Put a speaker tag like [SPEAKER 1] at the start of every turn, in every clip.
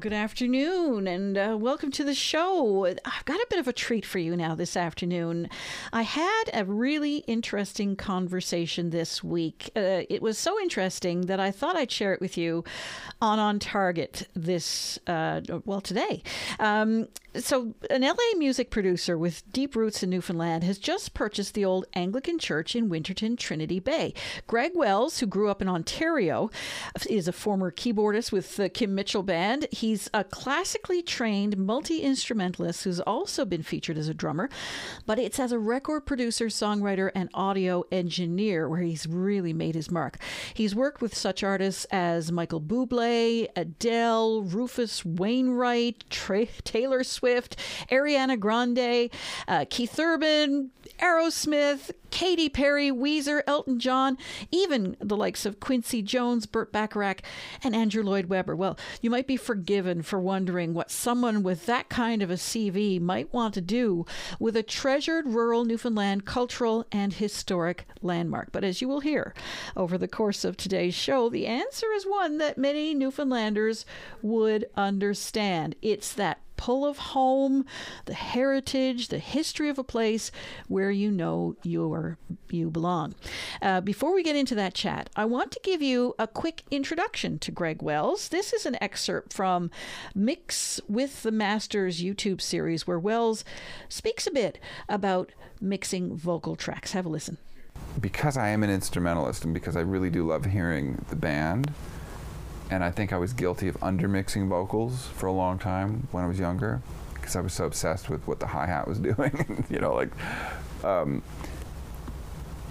[SPEAKER 1] Good afternoon and uh, welcome to the show. I've got a bit of a treat for you now this afternoon. I had a really interesting conversation this week. Uh, it was so interesting that I thought I'd share it with you on On Target this, uh, well, today. Um, so, an LA music producer with deep roots in Newfoundland has just purchased the old Anglican church in Winterton, Trinity Bay. Greg Wells, who grew up in Ontario, is a former keyboardist with the Kim Mitchell Band. He's a classically trained multi instrumentalist who's also been featured as a drummer, but it's as a record producer, songwriter, and audio engineer where he's really made his mark. He's worked with such artists as Michael Bublé, Adele, Rufus Wainwright, Tra- Taylor Swift. Ariana Grande, uh, Keith Urban, Aerosmith, Katy Perry, Weezer, Elton John, even the likes of Quincy Jones, Burt Bacharach, and Andrew Lloyd Webber. Well, you might be forgiven for wondering what someone with that kind of a CV might want to do with a treasured rural Newfoundland cultural and historic landmark. But as you will hear over the course of today's show, the answer is one that many Newfoundlanders would understand. It's that pull of home, the heritage, the history of a place where you know you're, you belong. Uh, before we get into that chat, I want to give you a quick introduction to Greg Wells. This is an excerpt from Mix with the Masters YouTube series where Wells speaks a bit about mixing vocal tracks. Have a listen.
[SPEAKER 2] Because I am an instrumentalist and because I really do love hearing the band, and I think I was guilty of undermixing vocals for a long time when I was younger because I was so obsessed with what the hi hat was doing. you know, like um,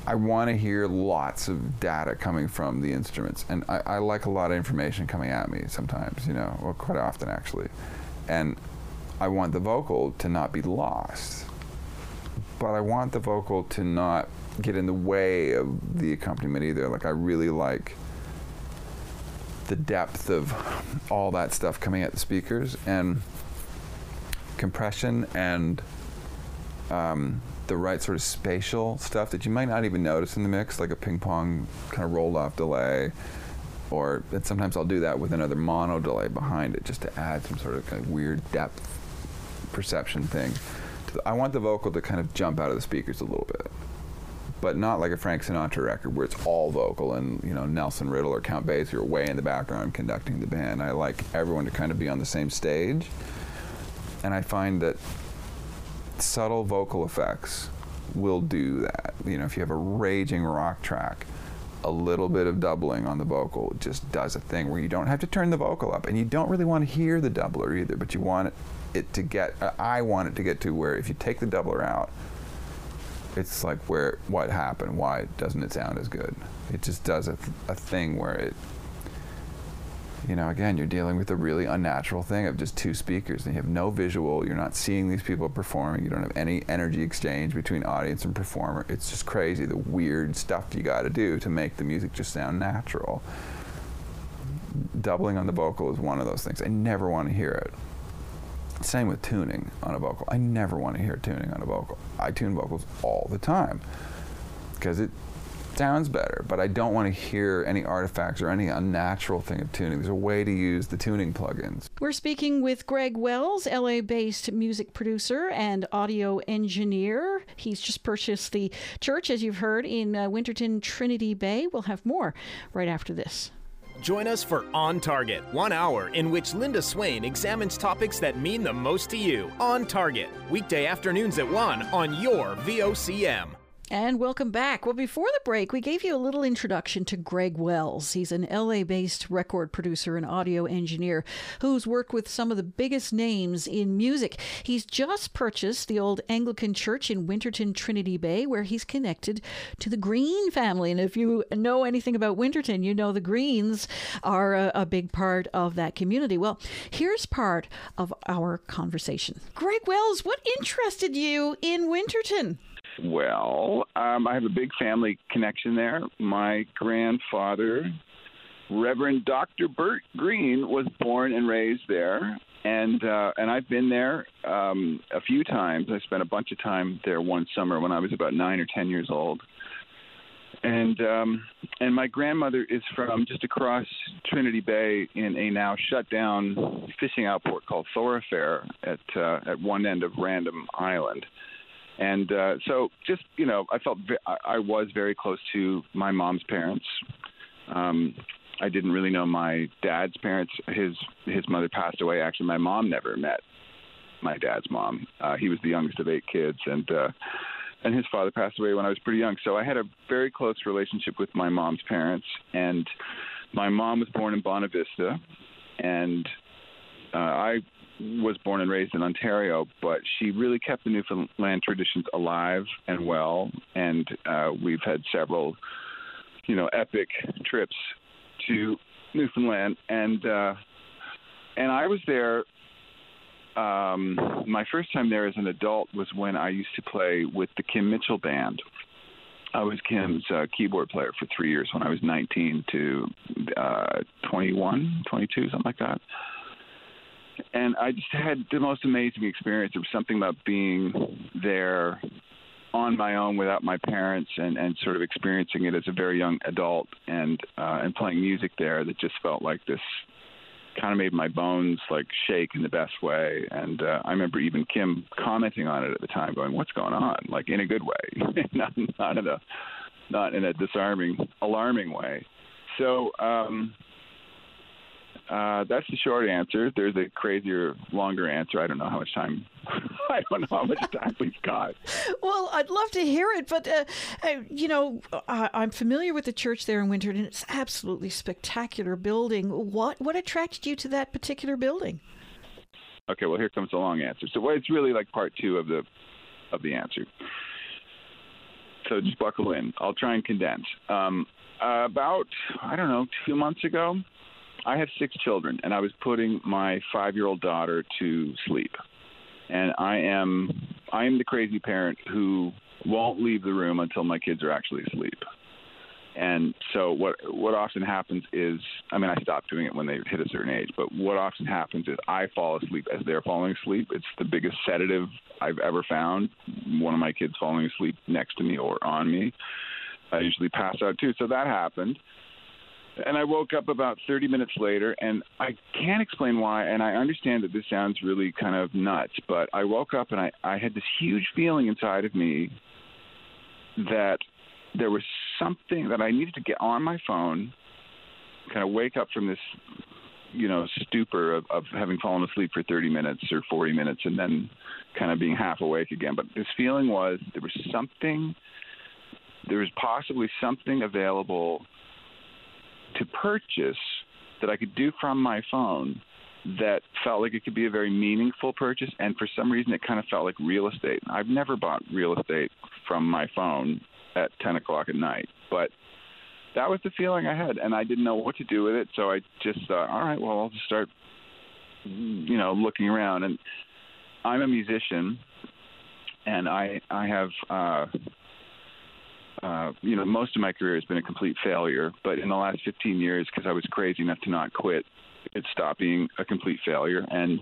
[SPEAKER 2] I want to hear lots of data coming from the instruments, and I, I, like a lot of information coming at me sometimes. You know, well, quite often actually, and I want the vocal to not be lost, but I want the vocal to not get in the way of the accompaniment either. Like I really like the depth of all that stuff coming at the speakers and compression and um, the right sort of spatial stuff that you might not even notice in the mix, like a ping pong kind of rolled off delay. Or sometimes I'll do that with another mono delay behind it just to add some sort of, kind of weird depth perception thing. I want the vocal to kind of jump out of the speakers a little bit but not like a Frank Sinatra record where it's all vocal and you know Nelson Riddle or Count Basie are way in the background conducting the band. I like everyone to kind of be on the same stage, and I find that subtle vocal effects will do that. You know, if you have a raging rock track, a little bit of doubling on the vocal just does a thing where you don't have to turn the vocal up, and you don't really want to hear the doubler either, but you want it, it to get. I want it to get to where if you take the doubler out it's like where what happened why doesn't it sound as good? It just does a, th- a thing where it you know again you're dealing with a really unnatural thing of just two speakers. And you have no visual. You're not seeing these people performing. You don't have any energy exchange between audience and performer. It's just crazy the weird stuff you got to do to make the music just sound natural. Doubling on the vocal is one of those things. I never want to hear it same with tuning on a vocal. I never want to hear tuning on a vocal. I tune vocals all the time because it sounds better, but I don't want to hear any artifacts or any unnatural thing of tuning. There's a way to use the tuning plugins.
[SPEAKER 1] We're speaking with Greg Wells, LA based music producer and audio engineer. He's just purchased the church, as you've heard, in uh, Winterton Trinity Bay. We'll have more right after this.
[SPEAKER 3] Join us for On Target, one hour in which Linda Swain examines topics that mean the most to you. On Target, weekday afternoons at 1 on your VOCM.
[SPEAKER 1] And welcome back. Well, before the break, we gave you a little introduction to Greg Wells. He's an LA based record producer and audio engineer who's worked with some of the biggest names in music. He's just purchased the old Anglican church in Winterton, Trinity Bay, where he's connected to the Green family. And if you know anything about Winterton, you know the Greens are a, a big part of that community. Well, here's part of our conversation. Greg Wells, what interested you in Winterton?
[SPEAKER 4] Well, um, I have a big family connection there. My grandfather, Reverend Dr. Bert Green, was born and raised there, and uh, and I've been there um, a few times. I spent a bunch of time there one summer when I was about nine or ten years old. And um, and my grandmother is from just across Trinity Bay in a now shut down fishing outport called Thoroughfare at uh, at one end of Random Island. And uh, so, just you know, I felt ve- I was very close to my mom's parents. Um, I didn't really know my dad's parents. His his mother passed away. Actually, my mom never met my dad's mom. Uh, he was the youngest of eight kids, and uh, and his father passed away when I was pretty young. So I had a very close relationship with my mom's parents. And my mom was born in Bonavista, and uh, I was born and raised in Ontario, but she really kept the Newfoundland traditions alive and well. And uh, we've had several, you know, epic trips to Newfoundland, and uh, and I was there. Um, my first time there as an adult was when I used to play with the Kim Mitchell band. I was Kim's uh, keyboard player for three years when I was 19 to uh, 21, 22, something like that and I just had the most amazing experience. There was something about being there on my own without my parents and and sort of experiencing it as a very young adult and uh and playing music there that just felt like this kind of made my bones like shake in the best way and uh I remember even Kim commenting on it at the time going what's going on like in a good way not not in a not in a disarming alarming way so um uh, that's the short answer. There's a crazier, longer answer. I don't know how much time. I don't know how much time we've got.
[SPEAKER 1] Well, I'd love to hear it, but uh, uh, you know, I, I'm familiar with the church there in Winterton, and it's absolutely spectacular building. What what attracted you to that particular building?
[SPEAKER 4] Okay, well, here comes the long answer. So, well, it's really like part two of the of the answer. So just buckle in. I'll try and condense. Um, about I don't know two months ago, I have six children, and I was putting my five-year-old daughter to sleep, and I am I am the crazy parent who won't leave the room until my kids are actually asleep. And so what what often happens is I mean I stopped doing it when they hit a certain age, but what often happens is I fall asleep as they're falling asleep. It's the biggest sedative I've ever found. One of my kids falling asleep next to me or on me. I usually pass out too. So that happened and I woke up about 30 minutes later, and I can't explain why. And I understand that this sounds really kind of nuts, but I woke up and I, I had this huge feeling inside of me that there was something that I needed to get on my phone, kind of wake up from this, you know, stupor of, of having fallen asleep for 30 minutes or 40 minutes and then kind of being half awake again. But this feeling was there was something, there was possibly something available to purchase that I could do from my phone that felt like it could be a very meaningful purchase and for some reason it kind of felt like real estate. I've never bought real estate from my phone at 10 o'clock at night but that was the feeling i had and i didn't know what to do with it so i just thought all right well i'll just start you know looking around. And i'm a musician and i i have uh uh, you know, most of my career has been a complete failure. But in the last 15 years, because I was crazy enough to not quit, it stopped being a complete failure. And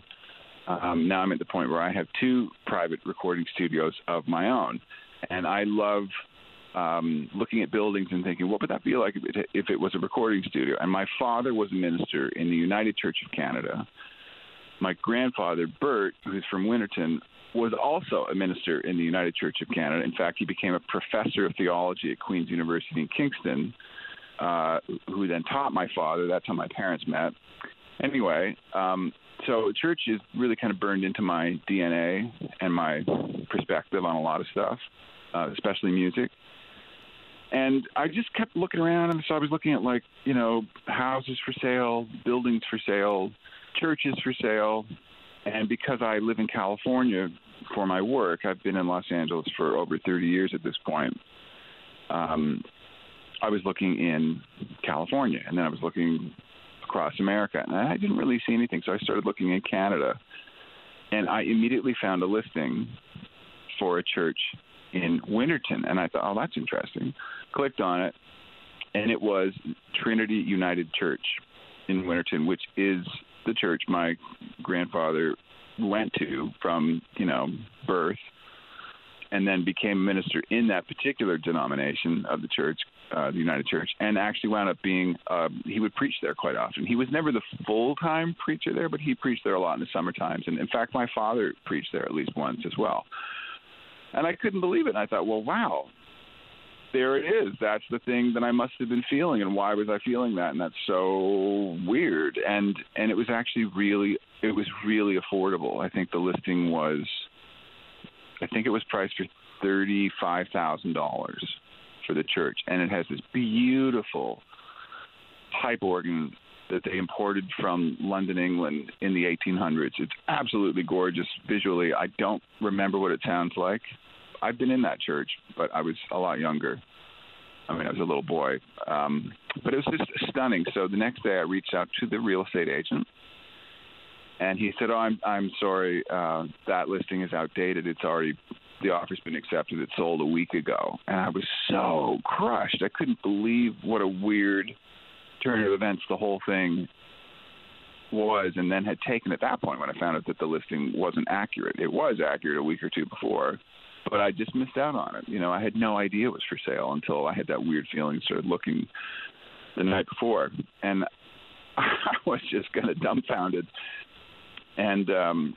[SPEAKER 4] um, now I'm at the point where I have two private recording studios of my own, and I love um, looking at buildings and thinking, what would that be like if it, if it was a recording studio? And my father was a minister in the United Church of Canada. My grandfather, Bert, who's from Winterton, was also a minister in the United Church of Canada. In fact, he became a professor of theology at Queen's University in Kingston, uh, who then taught my father. That's how my parents met. Anyway, um, so church is really kind of burned into my DNA and my perspective on a lot of stuff, uh, especially music. And I just kept looking around, and so I was looking at like you know houses for sale, buildings for sale, churches for sale, and because I live in California for my work, I've been in Los Angeles for over 30 years at this point. Um, I was looking in California, and then I was looking across America, and I didn't really see anything. So I started looking in Canada, and I immediately found a listing for a church in Winterton. And I thought, oh, that's interesting. Clicked on it, and it was Trinity United Church in Winterton, which is the church my grandfather went to from, you know, birth and then became a minister in that particular denomination of the church, uh, the United Church, and actually wound up being uh, he would preach there quite often. He was never the full time preacher there, but he preached there a lot in the summer times. And in fact, my father preached there at least once as well. And I couldn't believe it. And I thought, well, wow, there it is. That's the thing that I must have been feeling, and why was I feeling that? And that's so weird. And and it was actually really it was really affordable. I think the listing was I think it was priced for thirty-five thousand dollars for the church, and it has this beautiful pipe organ that they imported from London, England in the 1800s. It's absolutely gorgeous visually. I don't remember what it sounds like. I've been in that church, but I was a lot younger. I mean, I was a little boy. Um, but it was just stunning. So the next day, I reached out to the real estate agent and he said, "Oh, I'm I'm sorry, uh, that listing is outdated. It's already the offer's been accepted. It sold a week ago." And I was so crushed. I couldn't believe what a weird turn of events the whole thing was, and then had taken at that point when I found out that the listing wasn't accurate. It was accurate a week or two before, but I just missed out on it. You know, I had no idea it was for sale until I had that weird feeling. Started looking the night before, and I was just kind of dumbfounded and um,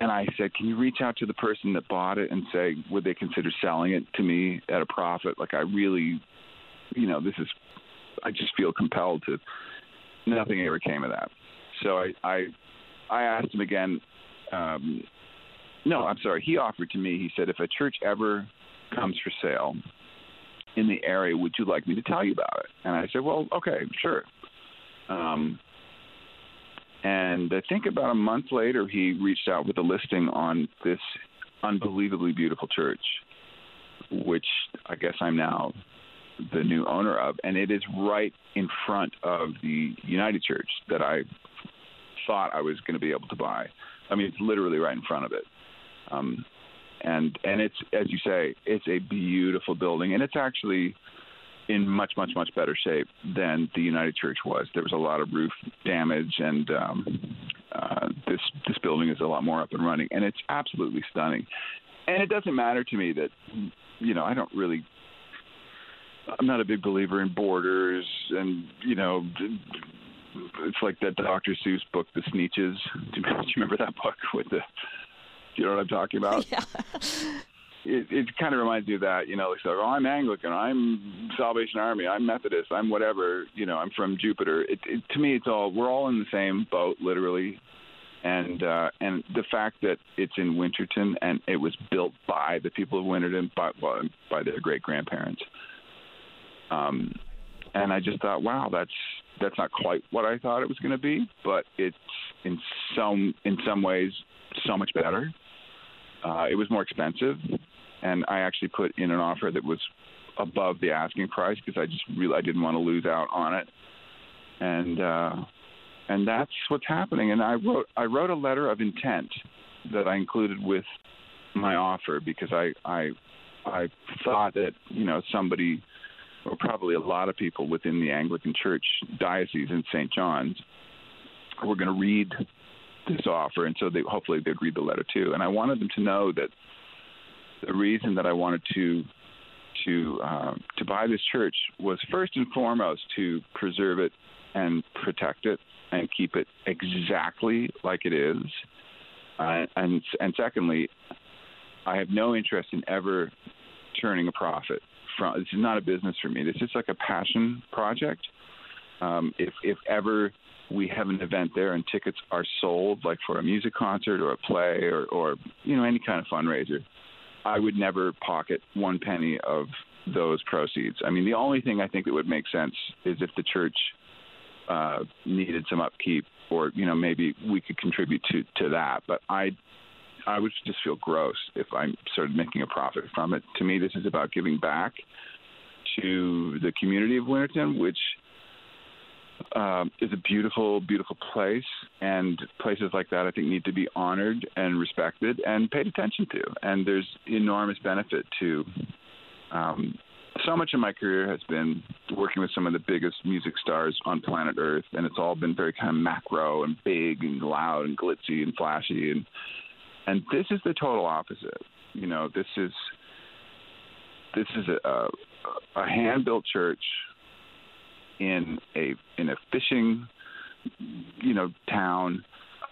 [SPEAKER 4] and I said, can you reach out to the person that bought it and say, would they consider selling it to me at a profit? Like I really, you know, this is, I just feel compelled to. Nothing ever came of that. So I I, I asked him again. Um, no, I'm sorry. He offered to me. He said, if a church ever comes for sale in the area, would you like me to tell you about it? And I said, well, okay, sure. Um, and I think about a month later, he reached out with a listing on this unbelievably beautiful church, which I guess I'm now the new owner of. And it is right in front of the United Church that I thought I was going to be able to buy. I mean, it's literally right in front of it. Um, and and it's as you say, it's a beautiful building, and it's actually in much, much, much better shape than the United Church was. There was a lot of roof damage, and um, uh, this this building is a lot more up and running, and it's absolutely stunning. And it doesn't matter to me that, you know, I don't really. I'm not a big believer in borders, and you know, it's like that Dr. Seuss book, The Sneetches. Do you remember that book with the? Do you know what I'm talking about?
[SPEAKER 1] Yeah
[SPEAKER 4] it, it kind of reminds me of that, you know, like, oh, I'm Anglican, I'm Salvation Army, I'm Methodist, I'm whatever, you know, I'm from Jupiter. It, it, to me, it's all we're all in the same boat, literally. And uh, and the fact that it's in Winterton and it was built by the people of Winterton, by well, by their great grandparents. Um, and I just thought, wow, that's that's not quite what I thought it was going to be, but it's in some in some ways so much better. Uh, it was more expensive, and I actually put in an offer that was above the asking price because I just really I didn't want to lose out on it, and uh, and that's what's happening. And I wrote I wrote a letter of intent that I included with my offer because I I I thought that you know somebody or probably a lot of people within the Anglican Church diocese in St. John's were going to read this offer, and so they hopefully they'd read the letter too. And I wanted them to know that the reason that I wanted to to uh, to buy this church was first and foremost to preserve it and protect it and keep it exactly like it is. Uh, and and secondly, I have no interest in ever turning a profit from. This is not a business for me. This is like a passion project. Um, if if ever we have an event there and tickets are sold, like for a music concert or a play or, or you know any kind of fundraiser, I would never pocket one penny of those proceeds. I mean, the only thing I think that would make sense is if the church uh, needed some upkeep, or you know maybe we could contribute to to that. But I I would just feel gross if I started making a profit from it. To me, this is about giving back to the community of Winterton, which um, is a beautiful, beautiful place, and places like that I think need to be honored and respected and paid attention to. And there's enormous benefit to. Um, so much of my career has been working with some of the biggest music stars on planet Earth, and it's all been very kind of macro and big and loud and glitzy and flashy, and and this is the total opposite. You know, this is this is a, a, a hand-built church in a in a fishing you know town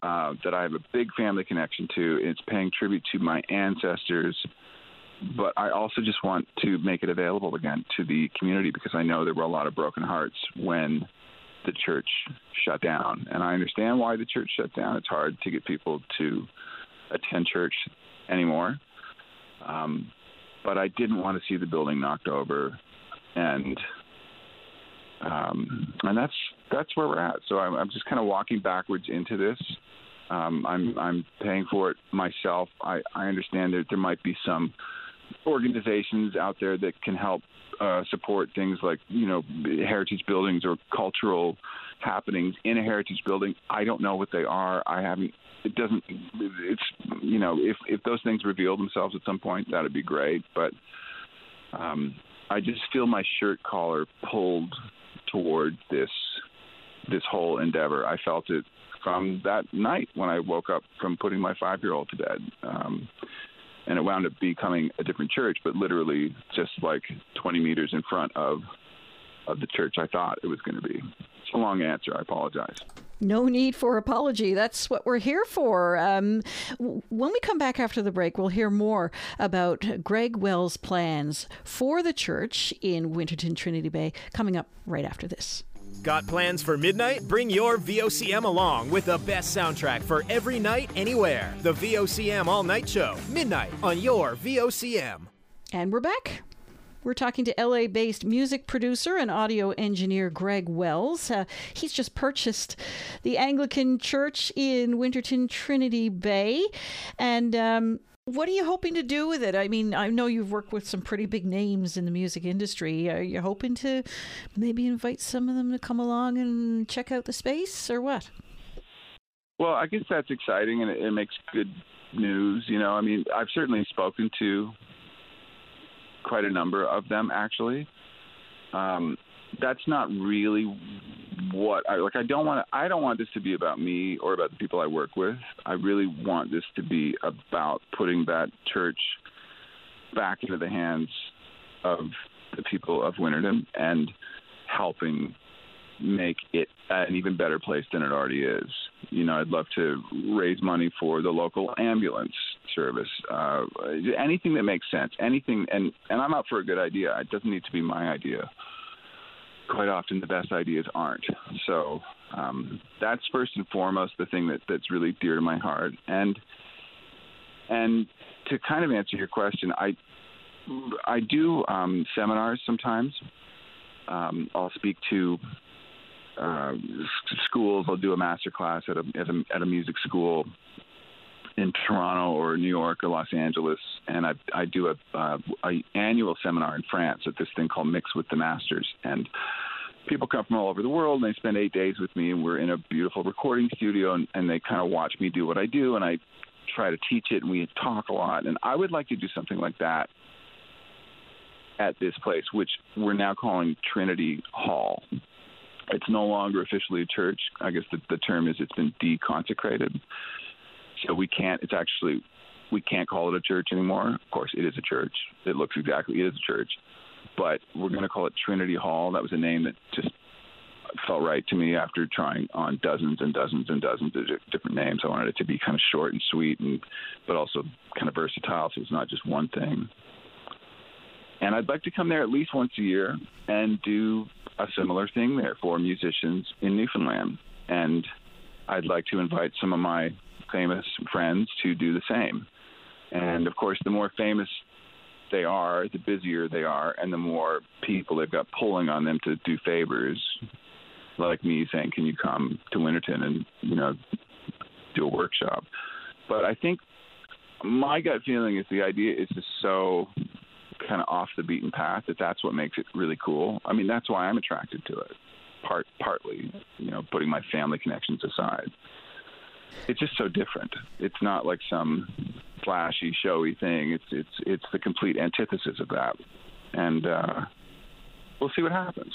[SPEAKER 4] uh, that I have a big family connection to. It's paying tribute to my ancestors, but I also just want to make it available again to the community because I know there were a lot of broken hearts when the church shut down, and I understand why the church shut down. It's hard to get people to attend church anymore. Um, but I didn't want to see the building knocked over, and um, and that's that's where we're at. So I'm, I'm just kind of walking backwards into this. Um, I'm I'm paying for it myself. I, I understand that there might be some organizations out there that can help uh, support things like you know heritage buildings or cultural happenings in a heritage building. I don't know what they are. I haven't. It doesn't. It's you know if if those things reveal themselves at some point, that'd be great. But um, I just feel my shirt collar pulled toward this this whole endeavor. I felt it from that night when I woke up from putting my five year old to bed. Um, and it wound up becoming a different church, but literally just like 20 meters in front of of the church I thought it was going to be. It's a long answer. I apologize.
[SPEAKER 1] No need for apology. That's what we're here for. Um, when we come back after the break, we'll hear more about Greg Wells' plans for the church in Winterton Trinity Bay coming up right after this.
[SPEAKER 3] Got plans for midnight? Bring your VOCM along with the best soundtrack for every night, anywhere. The VOCM All Night Show, midnight on your VOCM.
[SPEAKER 1] And we're back. We're talking to LA based music producer and audio engineer Greg Wells. Uh, he's just purchased the Anglican Church in Winterton Trinity Bay. And um, what are you hoping to do with it? I mean, I know you've worked with some pretty big names in the music industry. Are you hoping to maybe invite some of them to come along and check out the space or what?
[SPEAKER 4] Well, I guess that's exciting and it, it makes good news. You know, I mean, I've certainly spoken to quite a number of them actually. Um, that's not really what I like. I don't want to. I don't want this to be about me or about the people I work with. I really want this to be about putting that church back into the hands of the people of Winterton and helping make it an even better place than it already is. You know, I'd love to raise money for the local ambulance service, uh, anything that makes sense, anything. And and I'm up for a good idea. It doesn't need to be my idea. Quite often, the best ideas aren't. So um, that's first and foremost the thing that that's really dear to my heart. And and to kind of answer your question, I I do um, seminars sometimes. Um, I'll speak to uh, schools. I'll do a master class at a, at a at a music school in Toronto or New York or Los Angeles, and I I do a, uh, a annual seminar in France at this thing called Mix with the Masters, and people come from all over the world and they spend eight days with me, and we're in a beautiful recording studio, and, and they kind of watch me do what I do, and I try to teach it, and we talk a lot, and I would like to do something like that at this place, which we're now calling Trinity Hall. It's no longer officially a church. I guess the, the term is it's been deconsecrated. So we can't. It's actually we can't call it a church anymore. Of course, it is a church. It looks exactly it is a church, but we're going to call it Trinity Hall. That was a name that just felt right to me after trying on dozens and dozens and dozens of different names. I wanted it to be kind of short and sweet, and but also kind of versatile, so it's not just one thing. And I'd like to come there at least once a year and do a similar thing there for musicians in Newfoundland. And I'd like to invite some of my famous friends to do the same. And of course, the more famous they are, the busier they are, and the more people they've got pulling on them to do favors, like me saying, "Can you come to Winterton and you know do a workshop?" But I think my gut feeling is the idea is just so kind of off the beaten path that that's what makes it really cool. I mean, that's why I'm attracted to it. Part partly, you know, putting my family connections aside. It's just so different. It's not like some flashy, showy thing. It's it's it's the complete antithesis of that, and uh, we'll see what happens.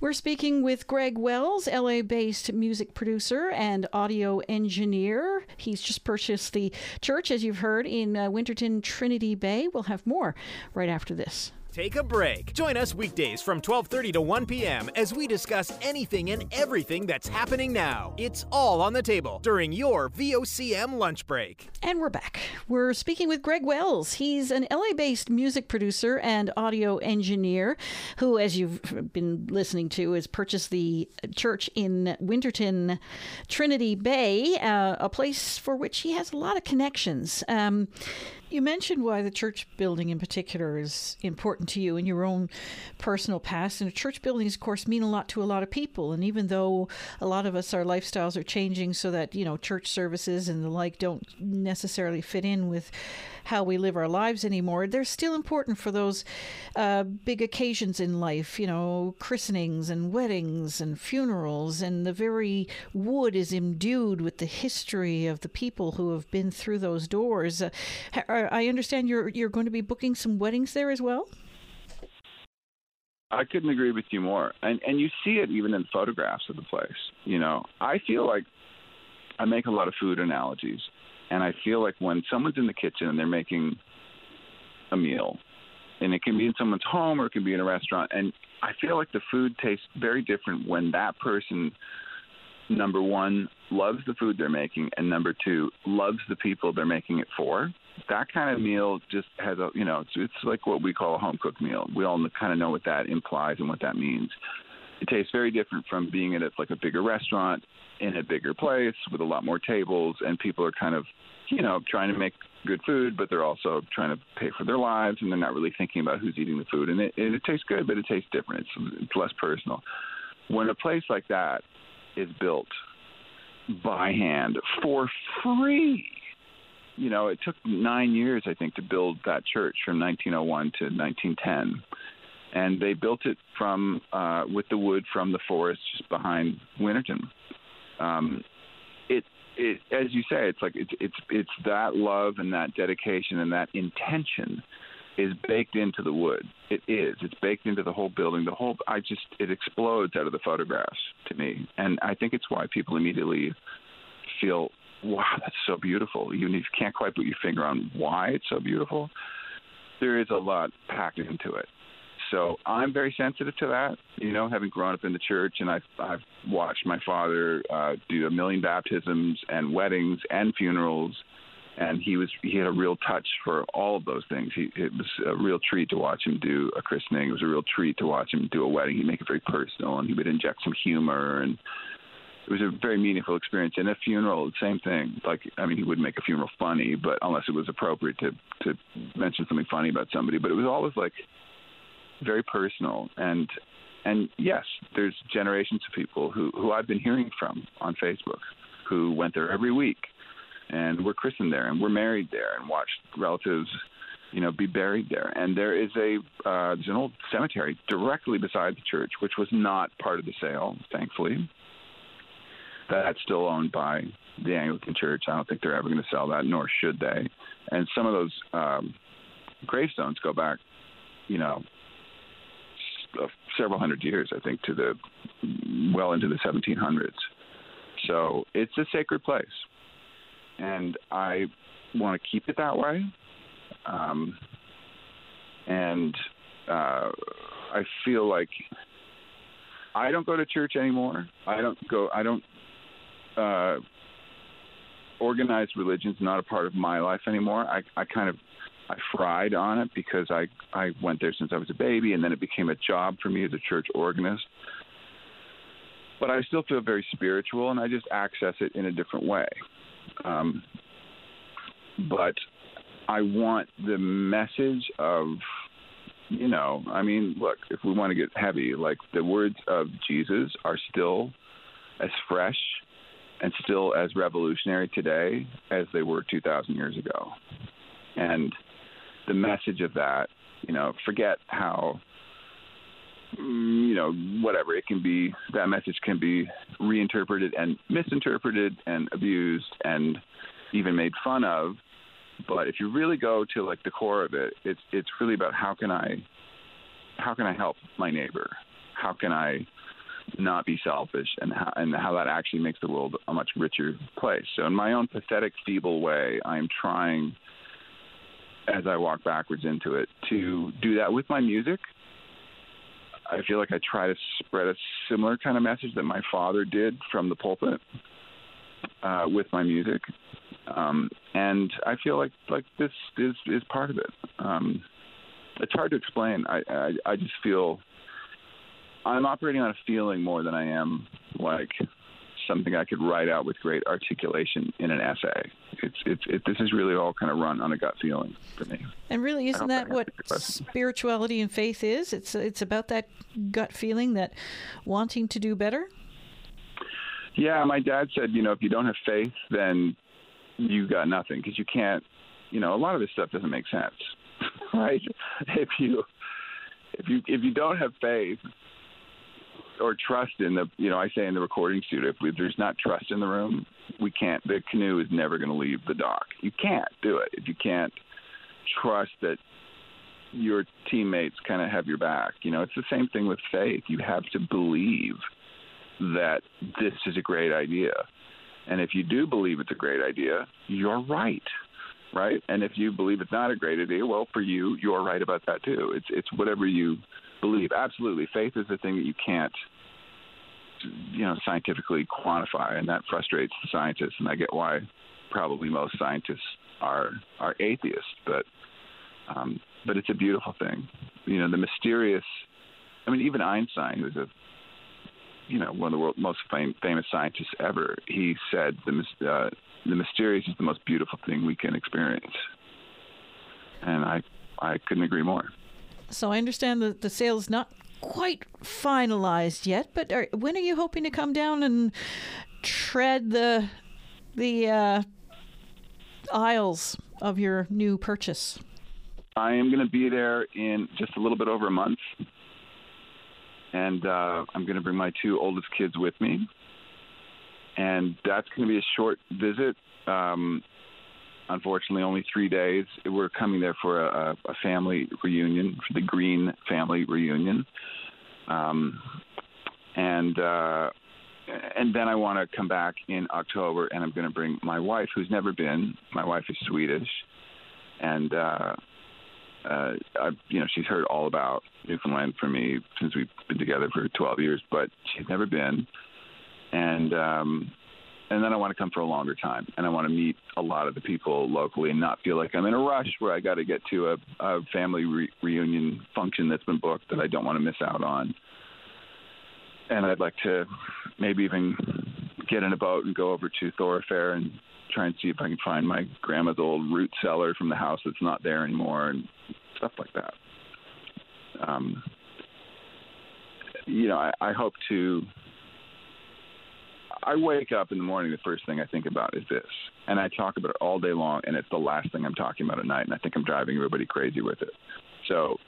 [SPEAKER 1] We're speaking with Greg Wells, LA based music producer and audio engineer. He's just purchased the church, as you've heard, in uh, Winterton Trinity Bay. We'll have more right after this
[SPEAKER 3] take a break. Join us weekdays from 12:30 to 1 p.m. as we discuss anything and everything that's happening now. It's all on the table during your VOCM lunch break.
[SPEAKER 1] And we're back. We're speaking with Greg Wells. He's an LA-based music producer and audio engineer who as you've been listening to has purchased the church in Winterton Trinity Bay, uh, a place for which he has a lot of connections. Um, you mentioned why the church building in particular is important to you in your own personal past. And church buildings, of course, mean a lot to a lot of people. And even though a lot of us, our lifestyles are changing so that, you know, church services and the like don't necessarily fit in with how we live our lives anymore, they're still important for those uh, big occasions in life, you know, christenings and weddings and funerals. And the very wood is imbued with the history of the people who have been through those doors. Uh, I understand you're you're going to be booking some weddings there as well.
[SPEAKER 4] I couldn't agree with you more. And and you see it even in photographs of the place. You know, I feel like I make a lot of food analogies. And I feel like when someone's in the kitchen and they're making a meal, and it can be in someone's home or it can be in a restaurant, and I feel like the food tastes very different when that person, number one, loves the food they're making, and number two, loves the people they're making it for. That kind of meal just has a, you know, it's, it's like what we call a home cooked meal. We all kind of know what that implies and what that means. It tastes very different from being at like a bigger restaurant in a bigger place with a lot more tables, and people are kind of, you know, trying to make good food, but they're also trying to pay for their lives, and they're not really thinking about who's eating the food. And it, it, it tastes good, but it tastes different. It's, it's less personal. When a place like that is built by hand for free, you know, it took nine years, I think, to build that church from 1901 to 1910 and they built it from uh, with the wood from the forest just behind Winterton. Um, it, it, as you say, it's like it's it's it's that love and that dedication and that intention is baked into the wood. It is. It's baked into the whole building. The whole. I just it explodes out of the photographs to me, and I think it's why people immediately feel, wow, that's so beautiful. Even if you can't quite put your finger on why it's so beautiful, there is a lot packed into it so I'm very sensitive to that. You know, having grown up in the church, and I've I've watched my father uh, do a million baptisms and weddings and funerals, and he was he had a real touch for all of those things. He it was a real treat to watch him do a christening. It was a real treat to watch him do a wedding. He'd make it very personal, and he would inject some humor and it was a very meaningful experience. And a funeral, the same thing. Like, I mean, he wouldn't make a funeral funny, but unless it was appropriate to to mention something funny about somebody. But it was always like very personal and and yes, there's generations of people who who I've been hearing from on Facebook who went there every week and were christened there and were married there and watched relatives you know be buried there and there is a uh, there's an old cemetery directly beside the church which was not part of the sale thankfully that's still owned by the Anglican Church. I don't think they're ever going to sell that, nor should they. And some of those um, gravestones go back, you know, uh, several hundred years, I think, to the well into the 1700s. So it's a sacred place, and I want to keep it that way. Um, and uh, I feel like I don't go to church anymore. I don't go. I don't. Uh, organized religion's not a part of my life anymore. I I kind of I fried on it because I I went there since I was a baby, and then it became a job for me as a church organist. But I still feel very spiritual, and I just access it in a different way. Um, but I want the message of, you know, I mean, look, if we want to get heavy, like the words of Jesus are still as fresh and still as revolutionary today as they were 2,000 years ago. And the message of that, you know, forget how you know, whatever. It can be that message can be reinterpreted and misinterpreted and abused and even made fun of. But if you really go to like the core of it, it's it's really about how can I how can I help my neighbor? How can I not be selfish and how, and how that actually makes the world a much richer place. So in my own pathetic, feeble way, I'm trying as I walk backwards into it to do that with my music. I feel like I try to spread a similar kind of message that my father did from the pulpit uh, with my music, um, and I feel like like this is is part of it. Um, it's hard to explain. I, I I just feel I'm operating on a feeling more than I am like something I could write out with great articulation in an essay. It's it's it, this is really all kind of run on a gut feeling for me.
[SPEAKER 1] And really, isn't that what spirituality and faith is? It's it's about that gut feeling, that wanting to do better.
[SPEAKER 4] Yeah, my dad said, you know, if you don't have faith, then you got nothing because you can't. You know, a lot of this stuff doesn't make sense, right? If you if you if you don't have faith, or trust in the you know I say in the recording studio if there's not trust in the room we can't the canoe is never going to leave the dock. You can't do it. If you can't trust that your teammates kind of have your back you know it's the same thing with faith. You have to believe that this is a great idea. And if you do believe it's a great idea you're right right? And if you believe it's not a great idea well for you you're right about that too. It's it's whatever you believe. Absolutely, faith is the thing that you can't, you know, scientifically quantify, and that frustrates the scientists. And I get why probably most scientists are are atheists, but um, but it's a beautiful thing. You know, the mysterious. I mean, even Einstein, who's a you know one of the world's most fam- famous scientists ever, he said the uh, the mysterious is the most beautiful thing we can experience, and I I couldn't agree more.
[SPEAKER 1] So I understand that the sale is not quite finalized yet, but are, when are you hoping to come down and tread the the uh, aisles of your new purchase?
[SPEAKER 4] I am going to be there in just a little bit over a month, and uh, I'm going to bring my two oldest kids with me, and that's going to be a short visit. Um, unfortunately only three days. We're coming there for a, a family reunion, for the Green family reunion, um, and uh, and then I want to come back in October, and I'm going to bring my wife, who's never been. My wife is Swedish, and uh, uh, I, you know she's heard all about Newfoundland from me since we've been together for 12 years, but she's never been, and um, and then I want to come for a longer time, and I want to meet a lot of the people locally and not feel like I'm in a rush where I got to get to a, a family re- reunion function that's been booked that I don't want to miss out on. And I'd like to maybe even get in a boat and go over to Thoroughfare and try and see if I can find my grandma's old root cellar from the house that's not there anymore and stuff like that. Um, you know, I, I hope to I wake up in the morning, the first thing I think about is this. And I talk about it all day long, and it's the last thing I'm talking about at night. And I think I'm driving everybody crazy with it. So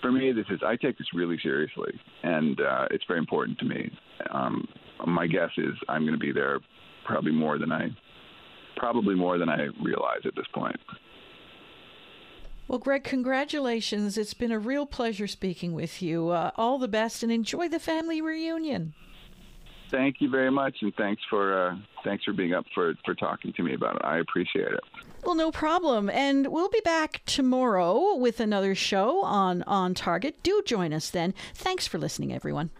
[SPEAKER 4] for me, this is, I take this really seriously, and uh, it's very important to me. Um, my guess is I'm going to be there probably more than I, probably more than I realize at this point.
[SPEAKER 1] Well, Greg, congratulations. It's been a real pleasure speaking with you. Uh, all the best and enjoy the family reunion
[SPEAKER 4] thank you very much, and thanks for uh, thanks for being up for for talking to me about it. I appreciate it.
[SPEAKER 1] Well, no problem. And we'll be back tomorrow with another show on On Target. Do join us then. Thanks for listening, everyone.